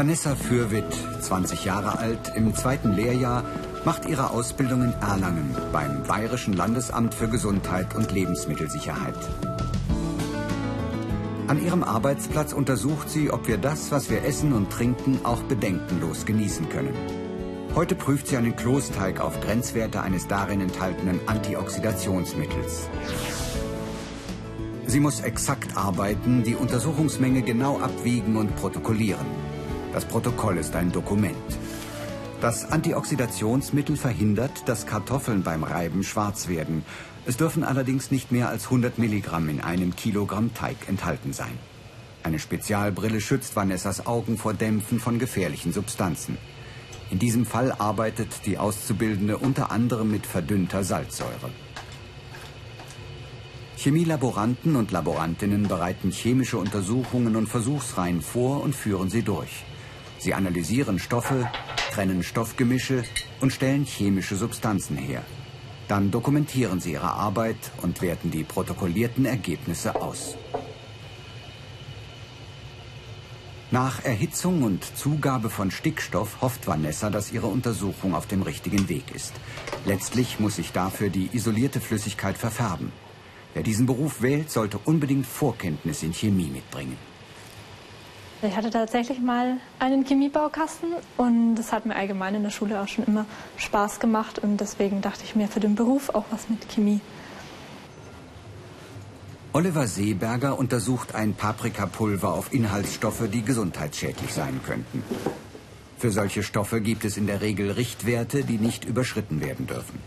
Vanessa Fürwitt, 20 Jahre alt, im zweiten Lehrjahr, macht ihre Ausbildung in Erlangen beim Bayerischen Landesamt für Gesundheit und Lebensmittelsicherheit. An ihrem Arbeitsplatz untersucht sie, ob wir das, was wir essen und trinken, auch bedenkenlos genießen können. Heute prüft sie einen Klosteig auf Grenzwerte eines darin enthaltenen Antioxidationsmittels. Sie muss exakt arbeiten, die Untersuchungsmenge genau abwiegen und protokollieren. Das Protokoll ist ein Dokument. Das Antioxidationsmittel verhindert, dass Kartoffeln beim Reiben schwarz werden. Es dürfen allerdings nicht mehr als 100 Milligramm in einem Kilogramm Teig enthalten sein. Eine Spezialbrille schützt Vanessas Augen vor Dämpfen von gefährlichen Substanzen. In diesem Fall arbeitet die Auszubildende unter anderem mit verdünnter Salzsäure. Chemielaboranten und Laborantinnen bereiten chemische Untersuchungen und Versuchsreihen vor und führen sie durch. Sie analysieren Stoffe, trennen Stoffgemische und stellen chemische Substanzen her. Dann dokumentieren sie ihre Arbeit und werten die protokollierten Ergebnisse aus. Nach Erhitzung und Zugabe von Stickstoff hofft Vanessa, dass ihre Untersuchung auf dem richtigen Weg ist. Letztlich muss sich dafür die isolierte Flüssigkeit verfärben. Wer diesen Beruf wählt, sollte unbedingt Vorkenntnis in Chemie mitbringen. Ich hatte tatsächlich mal einen Chemiebaukasten und das hat mir allgemein in der Schule auch schon immer Spaß gemacht und deswegen dachte ich mir für den Beruf auch was mit Chemie. Oliver Seeberger untersucht ein Paprikapulver auf Inhaltsstoffe, die gesundheitsschädlich sein könnten. Für solche Stoffe gibt es in der Regel Richtwerte, die nicht überschritten werden dürfen.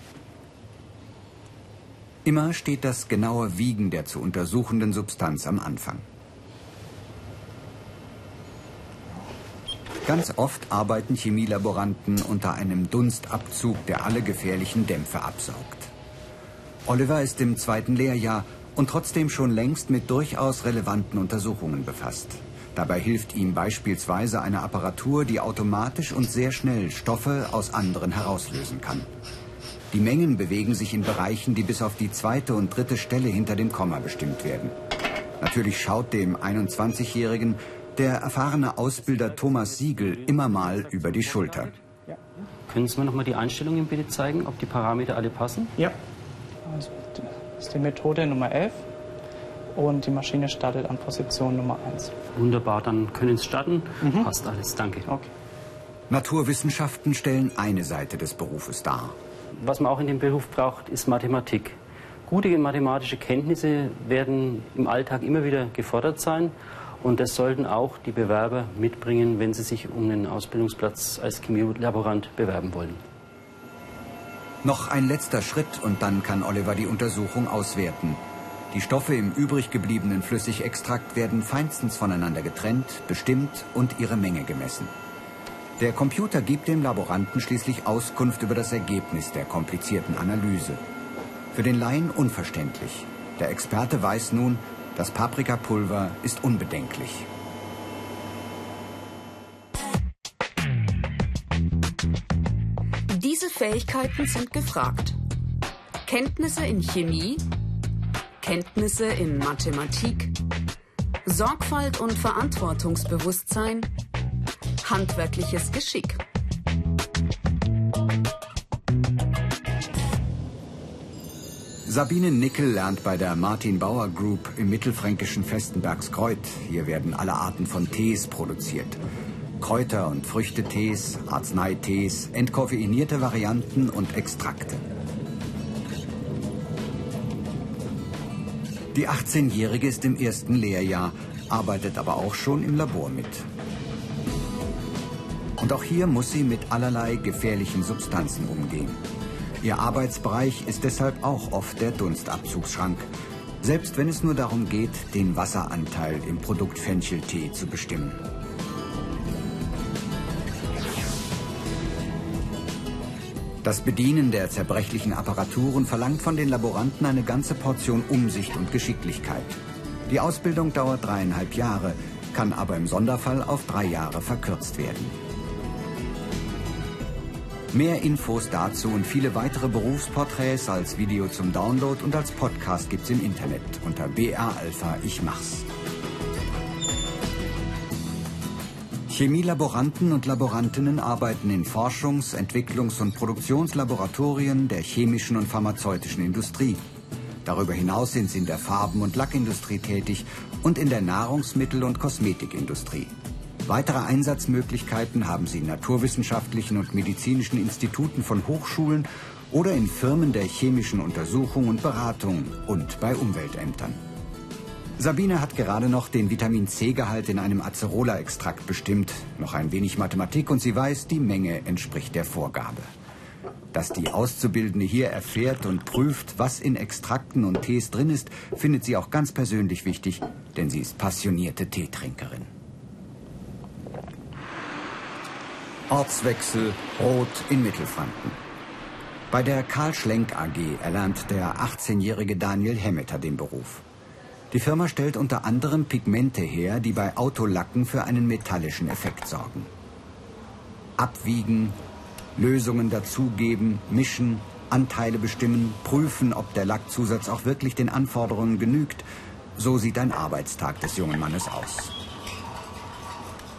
Immer steht das genaue Wiegen der zu untersuchenden Substanz am Anfang. Ganz oft arbeiten Chemielaboranten unter einem Dunstabzug, der alle gefährlichen Dämpfe absaugt. Oliver ist im zweiten Lehrjahr und trotzdem schon längst mit durchaus relevanten Untersuchungen befasst. Dabei hilft ihm beispielsweise eine Apparatur, die automatisch und sehr schnell Stoffe aus anderen herauslösen kann. Die Mengen bewegen sich in Bereichen, die bis auf die zweite und dritte Stelle hinter dem Komma bestimmt werden. Natürlich schaut dem 21-Jährigen der erfahrene Ausbilder Thomas Siegel immer mal über die Schulter. Können Sie mir noch mal die Einstellungen bitte zeigen, ob die Parameter alle passen? Ja. Also, das ist die Methode Nummer 11 und die Maschine startet an Position Nummer 1. Wunderbar, dann können Sie starten. Mhm. Passt alles, danke. Okay. Naturwissenschaften stellen eine Seite des Berufes dar. Was man auch in dem Beruf braucht, ist Mathematik. Gute mathematische Kenntnisse werden im Alltag immer wieder gefordert sein. Und das sollten auch die Bewerber mitbringen, wenn sie sich um einen Ausbildungsplatz als Chemielaborant bewerben wollen. Noch ein letzter Schritt und dann kann Oliver die Untersuchung auswerten. Die Stoffe im übrig gebliebenen Flüssigextrakt werden feinstens voneinander getrennt, bestimmt und ihre Menge gemessen. Der Computer gibt dem Laboranten schließlich Auskunft über das Ergebnis der komplizierten Analyse. Für den Laien unverständlich. Der Experte weiß nun, das Paprikapulver ist unbedenklich. Diese Fähigkeiten sind gefragt. Kenntnisse in Chemie, Kenntnisse in Mathematik, Sorgfalt und Verantwortungsbewusstsein, handwerkliches Geschick. Sabine Nickel lernt bei der Martin Bauer Group im mittelfränkischen Festenbergskreuth. Hier werden alle Arten von Tees produziert. Kräuter- und Früchtetees, Arzneitees, entkoffeinierte Varianten und Extrakte. Die 18-Jährige ist im ersten Lehrjahr, arbeitet aber auch schon im Labor mit. Und auch hier muss sie mit allerlei gefährlichen Substanzen umgehen. Ihr Arbeitsbereich ist deshalb auch oft der Dunstabzugsschrank. Selbst wenn es nur darum geht, den Wasseranteil im Produkt Fencheltee zu bestimmen. Das Bedienen der zerbrechlichen Apparaturen verlangt von den Laboranten eine ganze Portion Umsicht und Geschicklichkeit. Die Ausbildung dauert dreieinhalb Jahre, kann aber im Sonderfall auf drei Jahre verkürzt werden. Mehr Infos dazu und viele weitere Berufsporträts als Video zum Download und als Podcast gibt's im Internet unter BR Alpha Ich Mach's. Chemielaboranten und Laborantinnen arbeiten in Forschungs-, Entwicklungs- und Produktionslaboratorien der chemischen und pharmazeutischen Industrie. Darüber hinaus sind sie in der Farben- und Lackindustrie tätig und in der Nahrungsmittel- und Kosmetikindustrie. Weitere Einsatzmöglichkeiten haben sie in naturwissenschaftlichen und medizinischen Instituten von Hochschulen oder in Firmen der chemischen Untersuchung und Beratung und bei Umweltämtern. Sabine hat gerade noch den Vitamin C-Gehalt in einem Acerola-Extrakt bestimmt. Noch ein wenig Mathematik und sie weiß, die Menge entspricht der Vorgabe. Dass die Auszubildende hier erfährt und prüft, was in Extrakten und Tees drin ist, findet sie auch ganz persönlich wichtig, denn sie ist passionierte Teetrinkerin. Ortswechsel Rot in Mittelfranken. Bei der Karl Schlenk AG erlernt der 18-jährige Daniel Hemmeter den Beruf. Die Firma stellt unter anderem Pigmente her, die bei Autolacken für einen metallischen Effekt sorgen. Abwiegen, Lösungen dazugeben, mischen, Anteile bestimmen, prüfen, ob der Lackzusatz auch wirklich den Anforderungen genügt. So sieht ein Arbeitstag des jungen Mannes aus.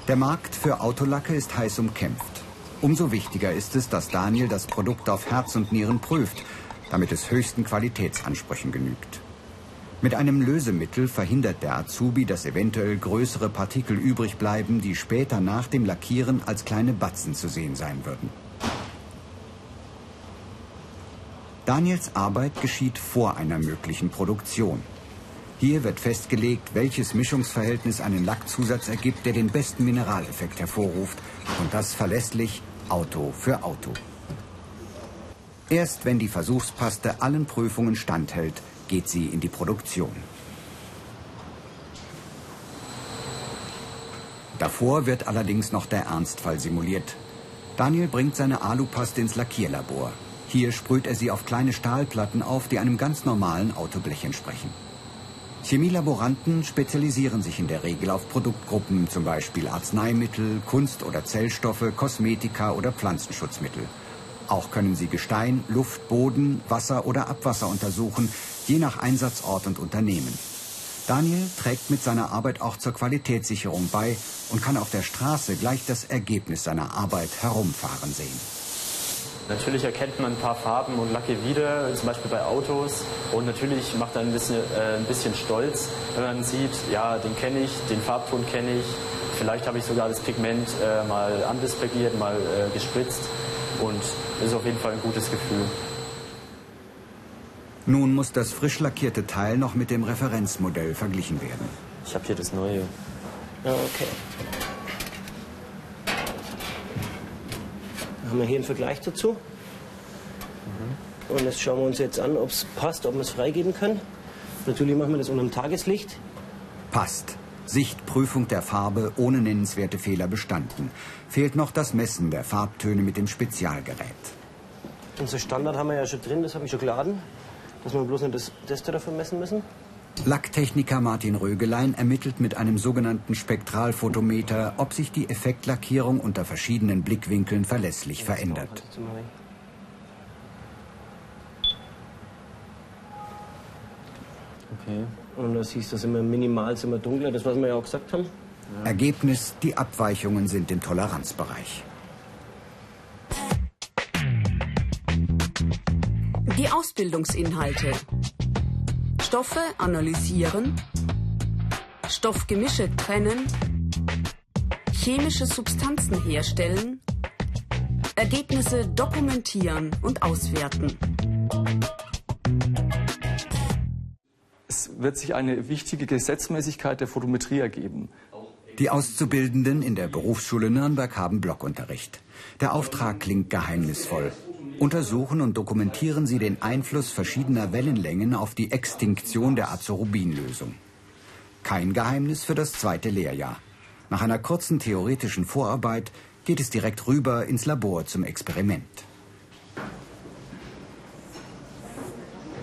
Der Markt für Autolacke ist heiß umkämpft. Umso wichtiger ist es, dass Daniel das Produkt auf Herz und Nieren prüft, damit es höchsten Qualitätsansprüchen genügt. Mit einem Lösemittel verhindert der Azubi, dass eventuell größere Partikel übrig bleiben, die später nach dem Lackieren als kleine Batzen zu sehen sein würden. Daniels Arbeit geschieht vor einer möglichen Produktion. Hier wird festgelegt, welches Mischungsverhältnis einen Lackzusatz ergibt, der den besten Mineraleffekt hervorruft. Und das verlässlich Auto für Auto. Erst wenn die Versuchspaste allen Prüfungen standhält, geht sie in die Produktion. Davor wird allerdings noch der Ernstfall simuliert. Daniel bringt seine Alupaste ins Lackierlabor. Hier sprüht er sie auf kleine Stahlplatten auf, die einem ganz normalen Autoblech entsprechen. Chemielaboranten spezialisieren sich in der Regel auf Produktgruppen, zum Beispiel Arzneimittel, Kunst- oder Zellstoffe, Kosmetika oder Pflanzenschutzmittel. Auch können sie Gestein, Luft, Boden, Wasser oder Abwasser untersuchen, je nach Einsatzort und Unternehmen. Daniel trägt mit seiner Arbeit auch zur Qualitätssicherung bei und kann auf der Straße gleich das Ergebnis seiner Arbeit herumfahren sehen. Natürlich erkennt man ein paar Farben und Lacke wieder, zum Beispiel bei Autos. Und natürlich macht er ein bisschen, äh, ein bisschen stolz, wenn man sieht, ja, den kenne ich, den Farbton kenne ich. Vielleicht habe ich sogar das Pigment äh, mal andisprägiert, mal äh, gespritzt. Und das ist auf jeden Fall ein gutes Gefühl. Nun muss das frisch lackierte Teil noch mit dem Referenzmodell verglichen werden. Ich habe hier das neue. Ja, okay. Haben wir hier einen Vergleich dazu. Und das schauen wir uns jetzt an, ob es passt, ob wir es freigeben können. Natürlich machen wir das unter dem Tageslicht. Passt. Sichtprüfung der Farbe ohne nennenswerte Fehler bestanden. Fehlt noch das Messen der Farbtöne mit dem Spezialgerät. Unser Standard haben wir ja schon drin, das habe ich schon geladen. Dass wir bloß nicht das, das dafür messen müssen. Lacktechniker Martin Rögelein ermittelt mit einem sogenannten Spektralfotometer, ob sich die Effektlackierung unter verschiedenen Blickwinkeln verlässlich verändert. Okay. Und da siehst du, das immer minimal, immer dunkler, das was wir ja auch gesagt haben. Ja. Ergebnis, die Abweichungen sind im Toleranzbereich. Die Ausbildungsinhalte. Stoffe analysieren, Stoffgemische trennen, chemische Substanzen herstellen, Ergebnisse dokumentieren und auswerten. Es wird sich eine wichtige Gesetzmäßigkeit der Photometrie ergeben. Die Auszubildenden in der Berufsschule Nürnberg haben Blockunterricht. Der Auftrag klingt geheimnisvoll. Untersuchen und dokumentieren sie den Einfluss verschiedener Wellenlängen auf die Extinktion der Azorubinlösung. Kein Geheimnis für das zweite Lehrjahr. Nach einer kurzen theoretischen Vorarbeit geht es direkt rüber ins Labor zum Experiment.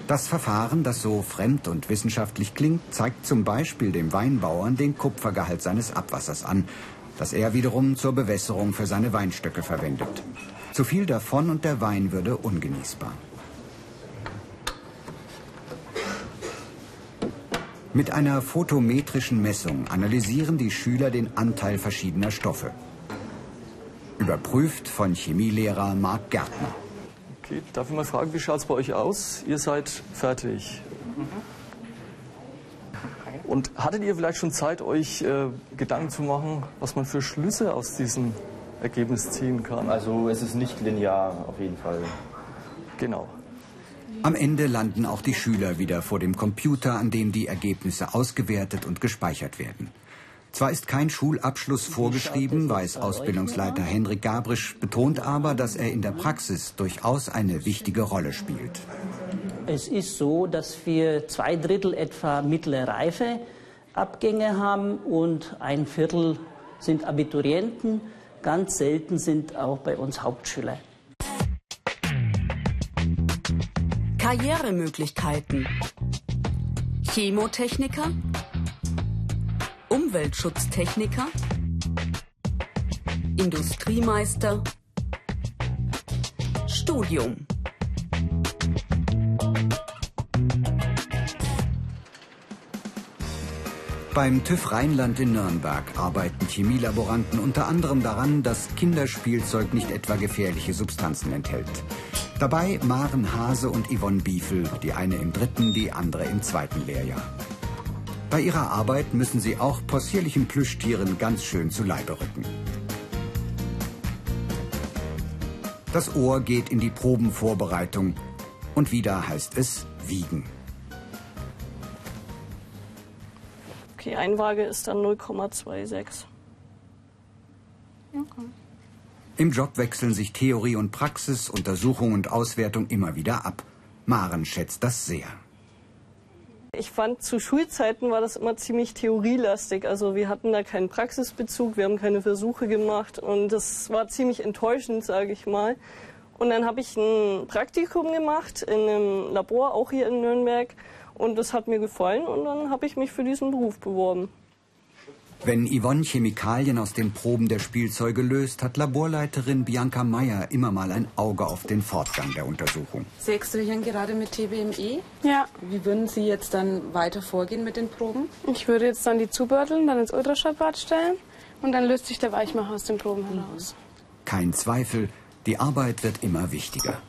Das Verfahren, das so fremd und wissenschaftlich klingt, zeigt zum Beispiel dem Weinbauern den Kupfergehalt seines Abwassers an, das er wiederum zur Bewässerung für seine Weinstöcke verwendet. Zu viel davon und der Wein würde ungenießbar. Mit einer photometrischen Messung analysieren die Schüler den Anteil verschiedener Stoffe. Überprüft von Chemielehrer Marc Gärtner. Okay, darf ich mal fragen, wie schaut es bei euch aus? Ihr seid fertig. Und hattet ihr vielleicht schon Zeit, euch äh, Gedanken zu machen, was man für Schlüsse aus diesem Ergebnis ziehen kann? Also es ist nicht linear auf jeden Fall. Genau. Am Ende landen auch die Schüler wieder vor dem Computer, an dem die Ergebnisse ausgewertet und gespeichert werden. Zwar ist kein Schulabschluss vorgeschrieben, weiß Ausbildungsleiter Henrik Gabrisch, betont aber, dass er in der Praxis durchaus eine wichtige Rolle spielt. Es ist so, dass wir zwei Drittel etwa mittlere Reife Abgänge haben und ein Viertel sind Abiturienten. Ganz selten sind auch bei uns Hauptschüler. Karrieremöglichkeiten. Chemotechniker, Umweltschutztechniker, Industriemeister, Studium. Beim TÜV Rheinland in Nürnberg arbeiten Chemielaboranten unter anderem daran, dass Kinderspielzeug nicht etwa gefährliche Substanzen enthält. Dabei Maren Hase und Yvonne Biefel, die eine im dritten, die andere im zweiten Lehrjahr. Bei ihrer Arbeit müssen sie auch possierlichen Plüschtieren ganz schön zu Leibe rücken. Das Ohr geht in die Probenvorbereitung und wieder heißt es wiegen. Okay, Einwaage ist dann 0,26. Okay. Im Job wechseln sich Theorie und Praxis, Untersuchung und Auswertung immer wieder ab. Maren schätzt das sehr. Ich fand, zu Schulzeiten war das immer ziemlich theorielastig. Also wir hatten da keinen Praxisbezug, wir haben keine Versuche gemacht und das war ziemlich enttäuschend, sage ich mal. Und dann habe ich ein Praktikum gemacht in einem Labor, auch hier in Nürnberg. Und das hat mir gefallen und dann habe ich mich für diesen Beruf beworben. Wenn Yvonne Chemikalien aus den Proben der Spielzeuge löst, hat Laborleiterin Bianca Meyer immer mal ein Auge auf den Fortgang der Untersuchung. Sie extrahieren gerade mit TBME? Ja. Wie würden Sie jetzt dann weiter vorgehen mit den Proben? Ich würde jetzt dann die zubörteln, dann ins Ultraschallbad stellen und dann löst sich der Weichmacher aus den Proben heraus. Kein Zweifel, die Arbeit wird immer wichtiger.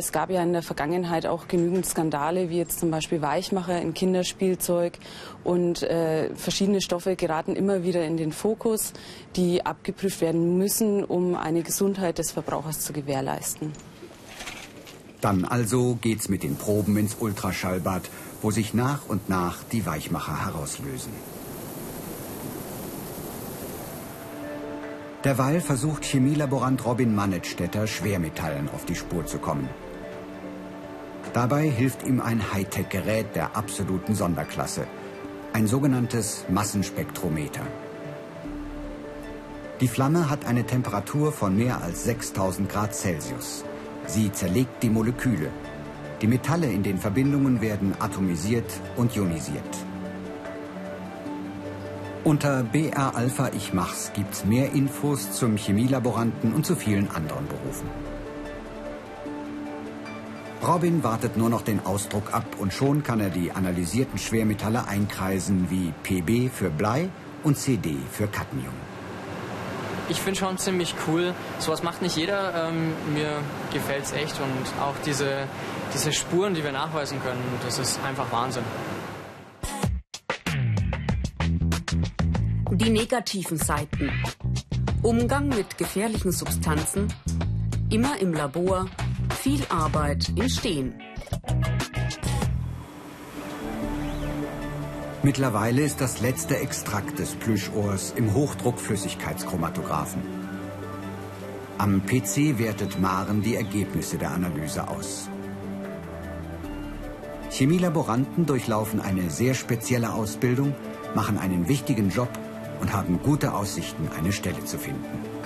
Es gab ja in der Vergangenheit auch genügend Skandale, wie jetzt zum Beispiel Weichmacher in Kinderspielzeug und äh, verschiedene Stoffe geraten immer wieder in den Fokus, die abgeprüft werden müssen, um eine Gesundheit des Verbrauchers zu gewährleisten. Dann also geht's mit den Proben ins Ultraschallbad, wo sich nach und nach die Weichmacher herauslösen. Derweil versucht Chemielaborant Robin Mannetstetter, Schwermetallen auf die Spur zu kommen. Dabei hilft ihm ein Hightech-Gerät der absoluten Sonderklasse, ein sogenanntes Massenspektrometer. Die Flamme hat eine Temperatur von mehr als 6000 Grad Celsius. Sie zerlegt die Moleküle. Die Metalle in den Verbindungen werden atomisiert und ionisiert. Unter BR Alpha Ich Mach's gibt's mehr Infos zum Chemielaboranten und zu vielen anderen Berufen. Robin wartet nur noch den Ausdruck ab und schon kann er die analysierten Schwermetalle einkreisen wie PB für Blei und CD für Cadmium. Ich finde schon ziemlich cool. Sowas macht nicht jeder. Ähm, mir gefällt es echt und auch diese, diese Spuren, die wir nachweisen können, das ist einfach Wahnsinn. Die negativen Seiten. Umgang mit gefährlichen Substanzen. Immer im Labor. Viel Arbeit im Stehen. Mittlerweile ist das letzte Extrakt des Plüschohrs im Hochdruckflüssigkeitschromatographen. Am PC wertet Maren die Ergebnisse der Analyse aus. Chemielaboranten durchlaufen eine sehr spezielle Ausbildung, machen einen wichtigen Job und haben gute Aussichten, eine Stelle zu finden.